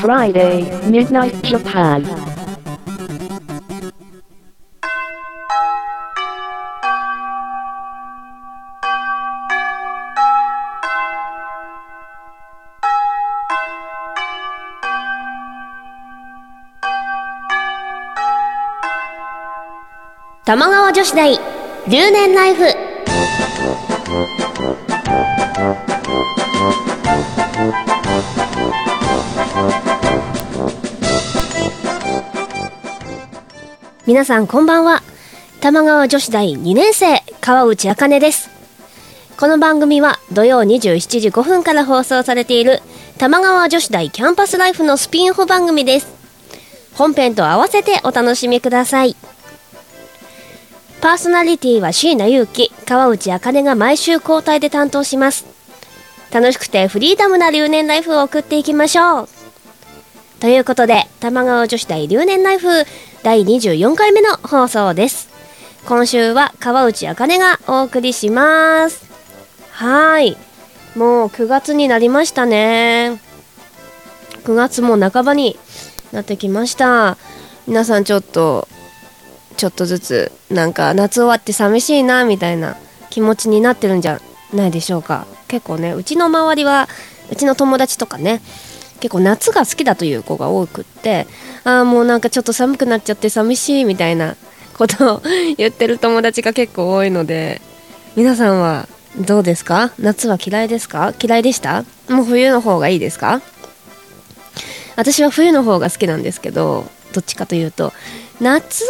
Friday, Midnight Japan. 玉川女子大留年ライフ皆さんこんばんは。玉川女子大2年生川内茜です。この番組は土曜27時5分から放送されている玉川女子大キャンパスライフのスピンオフ番組です。本編と合わせてお楽しみください。パーソナリティは椎名祐希川内茜が毎週交代で担当します。楽しくてフリーダムな留年ライフを送っていきましょう。ということで玉川女子大留年ライフ第24回目の放送です。今週は川内茜がお送りします。はい。もう9月になりましたね。9月も半ばになってきました。皆さんちょっとちょっとずつなんか夏終わって寂しいなみたいな気持ちになってるんじゃないでしょうか。結構ねうちの周りはうちの友達とかね結構夏が好きだという子が多くってああもうなんかちょっと寒くなっちゃって寂しいみたいなことを言ってる友達が結構多いので皆さんはどうですか？夏は嫌いですか？嫌いでした？もう冬の方がいいですか？私は冬の方が好きなんですけどどっちかというと夏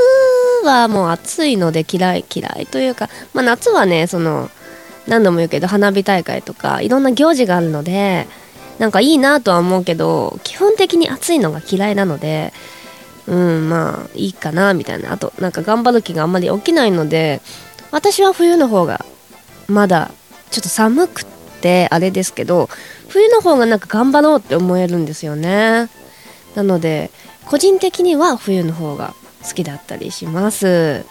はもう暑いので嫌い嫌いというか、まあ、夏はねその何度も言うけど花火大会とかいろんな行事があるのでなんかいいなとは思うけど基本的に暑いのが嫌いなのでうんまあいいかなみたいな。あとなんか頑張る気があんまり起きないので私は冬の方がまだちょっと寒くってあれですけど冬の方がなんか頑張ろうって思えるんですよね。なので個人的には冬の方が好きだったりします。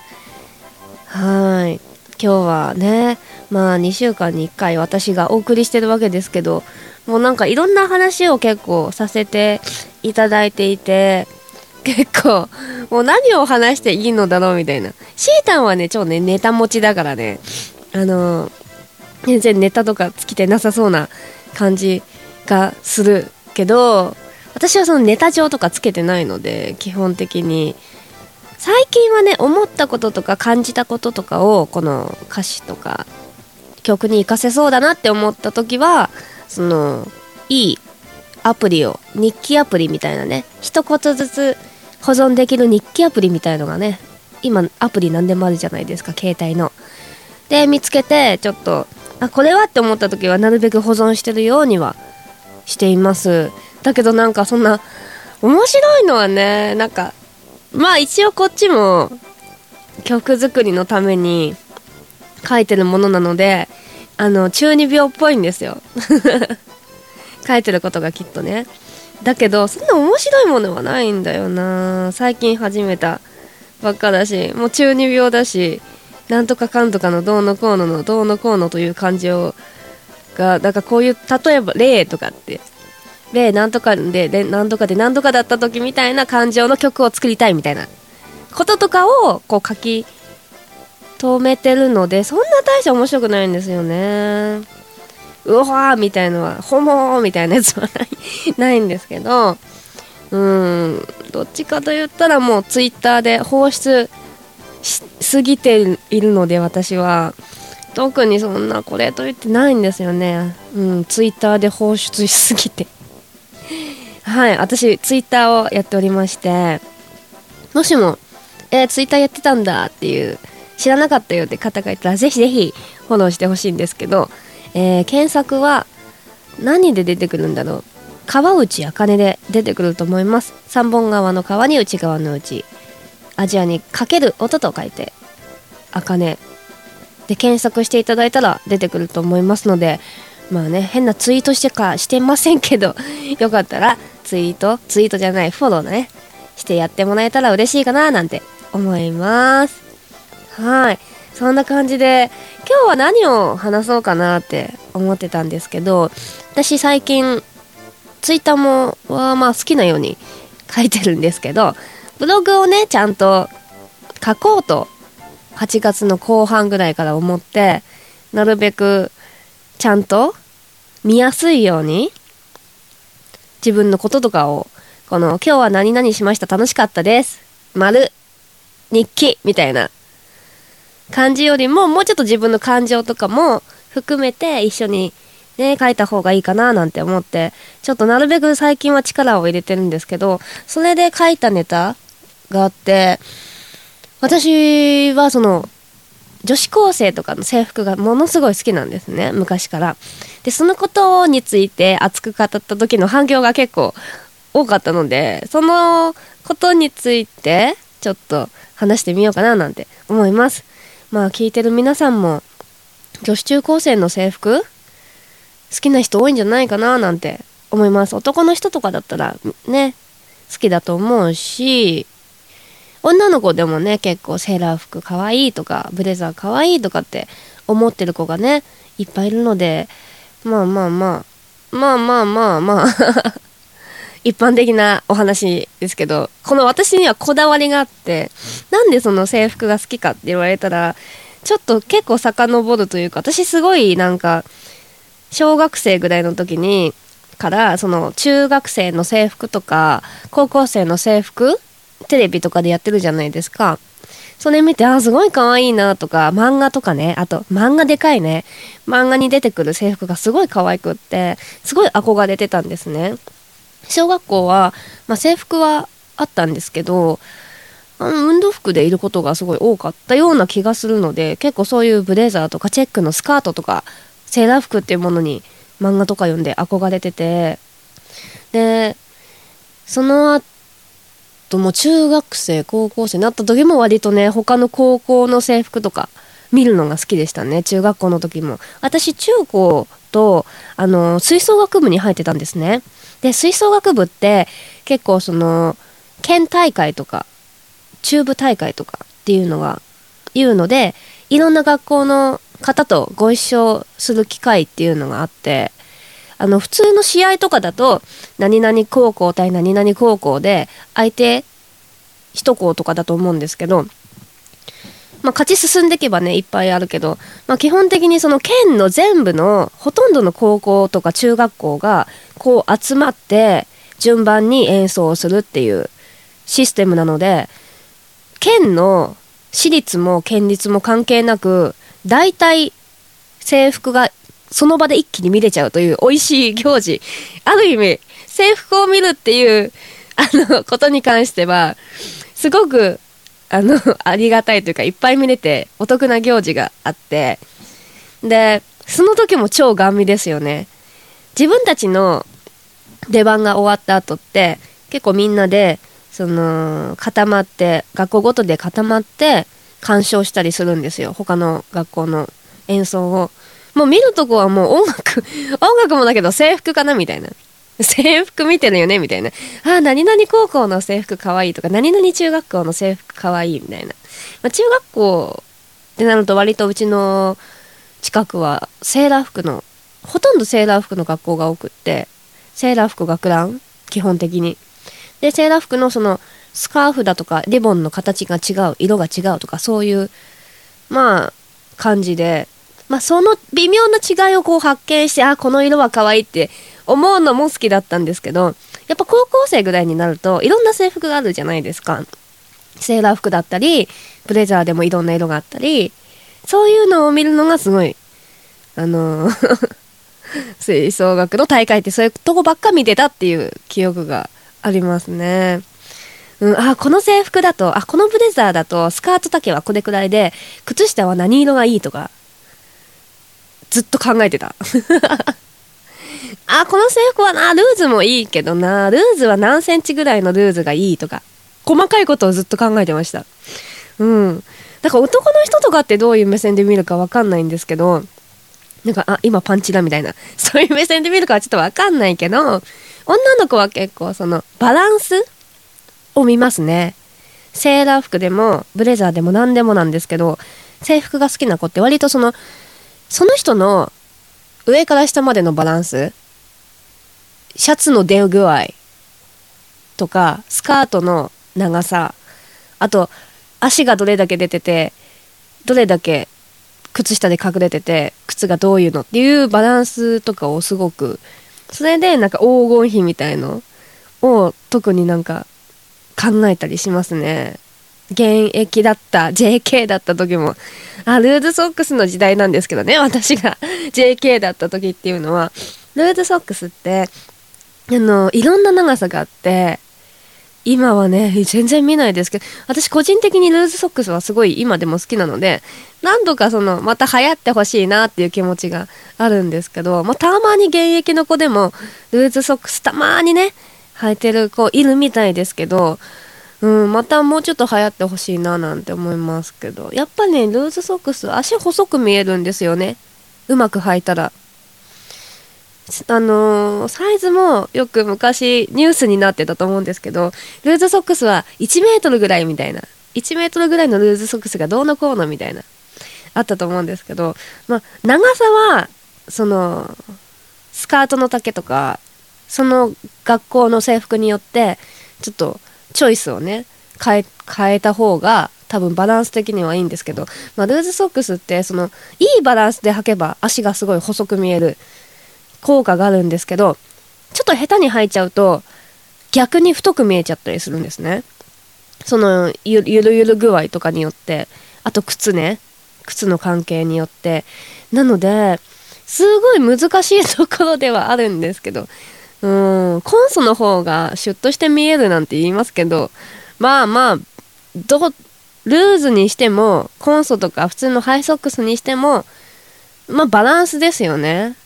はい。今日はねまあ2週間に1回私がお送りしてるわけですけどもうなんかいろんな話を結構させていただいていて結構もう何を話していいのだろうみたいな。シータンはね超ねネタ持ちだからね。あの全然ネタとか尽きてなさそうな感じがするけど私はそのネタ帳とかつけてないので基本的に。最近はね思ったこととか感じたこととかをこの歌詞とか曲に活かせそうだなって思った時はそのいいアプリを日記アプリみたいなね一言ずつ保存できる日記アプリみたいのがね今アプリ何でもあるじゃないですか携帯の。で見つけてちょっとあこれはって思った時はなるべく保存してるようにはしていますだけどなんかそんな面白いのはねなんかまあ一応こっちも曲作りのために書いてるものなのであの中二病っぽいんですよ。書いてることがきっとね。だけどそんな面白いものはないんだよな。最近始めたばっかだしもう中二病だしなんとかかんとかのどうのこうののどうのこうのという感情がだからこういう例えば例とかって例なんとかででなんとかでなんとかだった時みたいな感情の曲を作りたいみたいな。こととかをこう書き留めてるのでそんな大して面白くないんですよね。うわーみたいなのはホモーみたいなやつはないないんですけど。うん。どっちかと言ったらもうツイッターで放出しすぎているので私は。特にそんなこれと言ってないんですよね。うん。ツイッターで放出しすぎて。はい私ツイッターをやっておりましてもしもえー、ツイッターやってたんだっていう知らなかったよって方がいたらぜひぜひフォローしてほしいんですけど、えー、検索は何で出てくるんだろう。川内茜で出てくると思います。三本川の川に内側の内。アジアにかける音と書いて茜。で検索していただいたら出てくると思いますのでまあね変なツイートしてかしてませんけど よかったらツイートツイートじゃないフォローねしてやってもらえたら嬉しいかななんて思います。はい。そんな感じで今日は何を話そうかなって思ってたんですけど私最近ツイッターもはまあ好きなように書いてるんですけどブログをねちゃんと書こうと8月の後半ぐらいから思ってなるべくちゃんと見やすいように自分のこととかをこの今日は何々しました楽しかったです。丸日記みたいな感じよりももうちょっと自分の感情とかも含めて一緒にね書いた方がいいかななんて思ってちょっとなるべく最近は力を入れてるんですけどそれで書いたネタがあって私はその女子高生とかの制服がものすごい好きなんですね昔から。でそのことについて熱く語った時の反響が結構多かったのでそのことについてちょっと話してみようかななんて思います。まあ聞いてる皆さんも女子中高生の制服好きな人多いんじゃないかななんて思います。男の人とかだったらね好きだと思うし女の子でもね結構セーラー服かわいいとかブレザーかわいいとかって思ってる子がねいっぱいいるのでまあまあまあまあまあまあまあ一般的なお話ですけどこの私にはこだわりがあってなんでその制服が好きかって言われたらちょっと結構遡るというか私すごいなんか小学生ぐらいの時にからその中学生の制服とか高校生の制服テレビとかでやってるじゃないですか。それ見て、あ、すごい可愛いなとか、漫画とかね、あと漫画でかいね、漫画に出てくる制服がすごい可愛くって、すごい憧れてたんですね。小学校は、まあ、制服はあったんですけど、運動服でいることがすごい多かったような気がするので、結構そういうブレザーとかチェックのスカートとか、セーラー服っていうものに漫画とか読んで憧れてて、で、その後とも中学生、高校生になった時も割とね、他の高校の制服とか見るのが好きでしたね。中学校の時も。私、中高と、あの、吹奏楽部に入ってたんですね。で、吹奏楽部って結構その、県大会とか、中部大会とかっていうのが、いうので、いろんな学校の方とご一緒する機会っていうのがあって、あの、普通の試合とかだと、何々高校対何々高校で、相手一校とかだと思うんですけど、まあ、勝ち進んでいけばね、いっぱいあるけど、まあ、基本的にその県の全部のほとんどの高校とか中学校が、こう集まって、順番に演奏をするっていうシステムなので、県の私立も県立も関係なく、大体制服がその場で一気に見れちゃうという美味しい行事。ある意味、制服を見るっていう、あの、ことに関しては、すごく、あの、ありがたいというか、いっぱい見れてお得な行事があって、で、その時も超ガン見ですよね。自分たちの出番が終わった後って、結構みんなで、その、固まって、学校ごとで固まって、鑑賞したりするんですよ。他の学校の演奏を。もう見るとこはもう音楽、音楽もだけど制服かなみたいな。制服見てるよねみたいな。ああ、何々高校の制服かわいいとか、何々中学校の制服かわいいみたいな。まあ、中学校ってなると割とうちの近くはセーラー服の、ほとんどセーラー服の学校が多くって、セーラー服学ラン基本的に。で、セーラー服のそのスカーフだとかリボンの形が違う、色が違うとかそういう、まあ、感じで、まあ、その微妙な違いをこう発見して、あ、この色は可愛いって思うのも好きだったんですけど、やっぱ高校生ぐらいになると、いろんな制服があるじゃないですか。セーラー服だったり、ブレザーでもいろんな色があったり、そういうのを見るのがすごい、あの 吹奏楽の大会ってそういうとこばっか見てたっていう記憶がありますね。うん、あ、この制服だと、あ、このブレザーだと、スカート丈はこれくらいで、靴下は何色がいいとか、ずっと考えてた。あ、この制服はな、ルーズもいいけどな、ルーズは何センチぐらいのルーズがいいとか、細かいことをずっと考えてました。うん。だから男の人とかってどういう目線で見るかわかんないんですけど、なんか、あ、今パンチだみたいな。そういう目線で見るかはちょっとわかんないけど、女の子は結構その、バランスを見ますね。セーラー服でも、ブレザーでも何でもなんですけど、制服が好きな子って割とその、その人の上から下までのバランスシャツの出具合とかスカートの長さあと足がどれだけ出ててどれだけ靴下で隠れてて靴がどういうのっていうバランスとかをすごくそれでなんか黄金比みたいのを特になんか考えたりしますね。現役だった JK だった時もあルーズソックスの時代なんですけどね私が JK だった時っていうのはルーズソックスってあのいろんな長さがあって今はね全然見ないですけど私個人的にルーズソックスはすごい今でも好きなので何度かそのまた流行ってほしいなっていう気持ちがあるんですけど、まあ、たまに現役の子でもルーズソックスたまにね履いてる子いるみたいですけどうん、またもうちょっと流行ってほしいななんて思いますけど。やっぱねルーズソックス足細く見えるんですよね。うまく履いたら。あのー、サイズもよく昔ニュースになってたと思うんですけどルーズソックスは1メートルぐらいみたいな。1メートルぐらいのルーズソックスがどうのこうのみたいなあったと思うんですけど、ま、長さはそのスカートの丈とかその学校の制服によってちょっとチョイスをね変え変えた方が多分バランス的にはいいんですけど、まあ、ルーズソックスってそのいいバランスで履けば足がすごい細く見える効果があるんですけどちょっと下手に履いちゃうと逆に太く見えちゃったりするんですね。そのゆるゆる具合とかによってあと靴ね靴の関係によって。なのですごい難しいところではあるんですけどうん、コンソの方がシュッとして見えるなんて言いますけど、まあまあ、ど、ルーズにしても、コンソとか普通のハイソックスにしても、まあバランスですよね。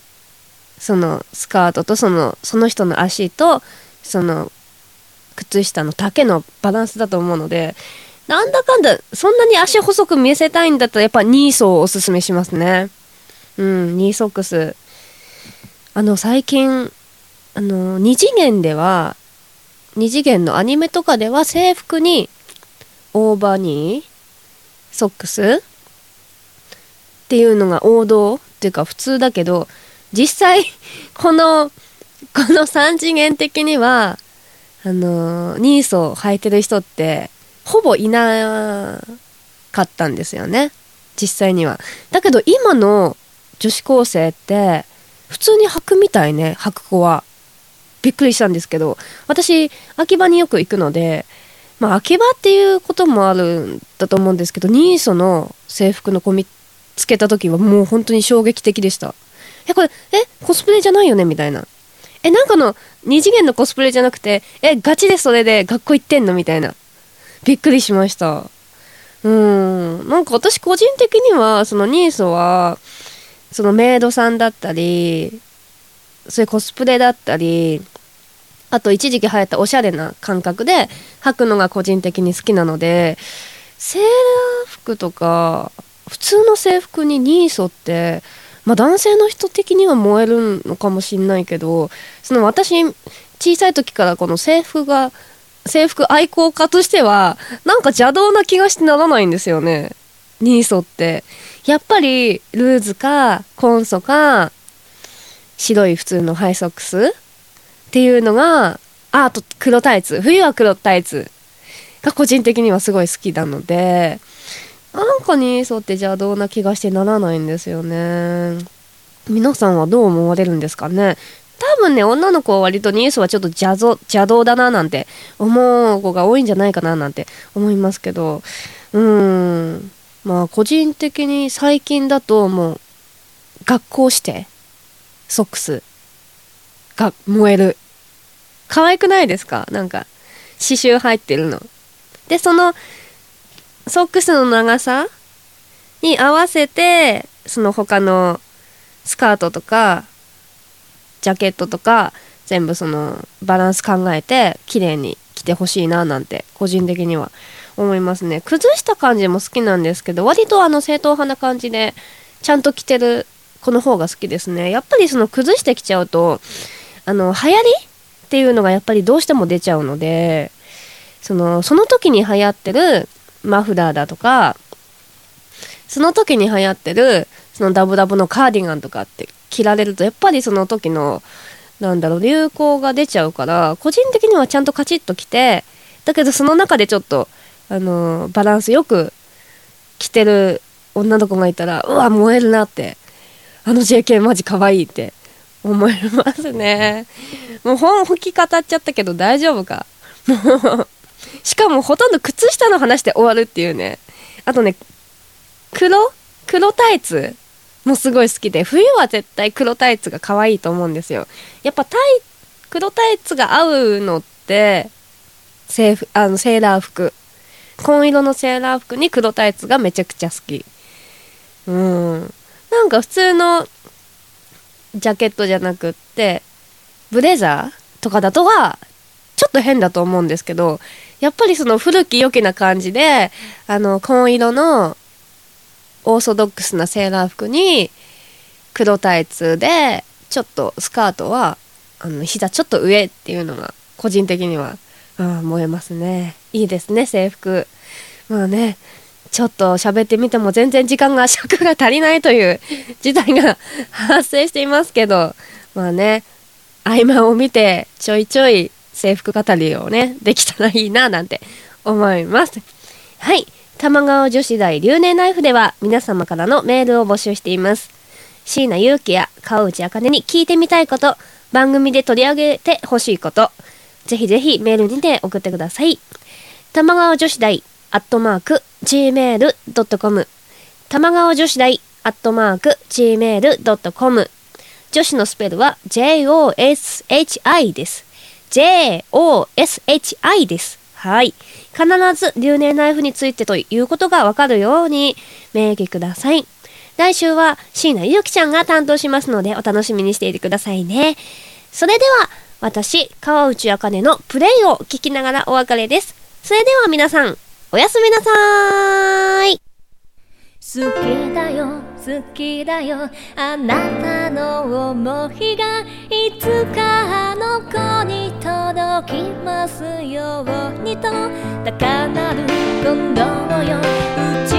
そのスカートとその、その人の足と、その、靴下の丈のバランスだと思うので、なんだかんだ、そんなに足細く見せたいんだったら、やっぱニーソをおすすめしますね。うん、ニーソックス。あの、最近、あの2次元では2次元のアニメとかでは制服にオーバーニーソックス？っていうのが王道っていうか普通だけど実際 このこの3次元的にはあのニーソを履いてる人ってほぼいなかったんですよね。実際には。だけど今の女子高生って普通に履くみたいね履く子は。びっくりしたんですけど私秋葉によく行くのでまあ秋葉っていうこともあるんだと思うんですけどニーソの制服の子見つけた時はもう本当に衝撃的でした。えこれえコスプレじゃないよね？みたいな。えなんかの2次元のコスプレじゃなくてえガチでそれで学校行ってんの？みたいな。びっくりしました。うん。なんか私個人的にはそのニーソはそのメイドさんだったりそういうコスプレだったりあと一時期流行ったおしゃれな感覚で履くのが個人的に好きなのでセーラー服とか普通の制服にニーソってまあ男性の人的には燃えるのかもしんないけどその私小さい時からこの制服が制服愛好家としてはなんか邪道な気がしてならないんですよね。ニーソって。やっぱりルーズかコンソか白い普通のハイソックス？っていうのがあと黒タイツ。冬は黒タイツ。が個人的にはすごい好きなので。なんかに沿って邪道な気がしてならないんですよね。皆さんはどう思われるんですかね？多分ね女の子は割とニースはちょっと邪邪道だななんて思う子が多いんじゃないかななんて思いますけど。うん。まあ個人的に最近だともう学校してソックスが燃える。可愛くないですか？なんか、刺繍入ってるの。で、その、ソックスの長さに合わせて、その他のスカートとか、ジャケットとか、全部そのバランス考えて綺麗に着てほしいななんて個人的には思いますね崩した感じも好きなんですけど割とあの正統派な感じでちゃんと着てるこの方が好きですね。やっぱりその崩してきちゃうとあの流行りっていうのがやっぱりどうしても出ちゃうのでそのその時に流行ってるマフラーだとかその時に流行ってるそのダブダブのカーディガンとかって着られるとやっぱりその時のなんだろう流行が出ちゃうから個人的にはちゃんとカチッときてだけどその中でちょっとあのバランスよく着てる女の子がいたらうわ燃えるなってあの JK マジ可愛いって思いますね。もう本吹き語っちゃったけど大丈夫か。も うしかもほとんど靴下の話で終わるっていうね。あとね黒黒タイツもすごい好きで冬は絶対黒タイツが可愛いと思うんですよ。やっぱタイ黒タイツが合うのってセーフあのセーラー服。紺色のセーラー服に黒タイツがめちゃくちゃ好き。うん。なんか普通のジャケットじゃなくってブレザーとかだとはちょっと変だと思うんですけどやっぱりその古き良きな感じであの紺色のオーソドックスなセーラー服に黒タイツでちょっとスカートはあの膝ちょっと上っていうのが個人的には、うん、燃えますね。いいですね制服。まあね。ちょっと喋ってみても全然時間が尺が足りないという事態が発生していますけどまあね合間を見てちょいちょい制服語りをねできたらいいななんて思います。はい。玉川女子大留年ナイフでは皆様からのメールを募集しています。椎名祐希や川内茜に聞いてみたいこと番組で取り上げてほしいことぜひぜひメールにて送ってください。玉川女子大アットマーク gmail.com 玉川女子大アットマーク gmail.com 女子のスペルは joshi です joshi ですはい。必ず留年ナイフについてということがわかるように明記ください。来週は椎名ゆきちゃんが担当しますのでお楽しみにしていてくださいね。それでは、私、川内茜のプレイを聞きながらお別れです。それでは皆さん、おやすみなさーい。好きだよ好きだよあなたの想いがいつかあの子に届きますようにと高鳴る今度よ打ち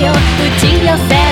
よ。打ち寄せ。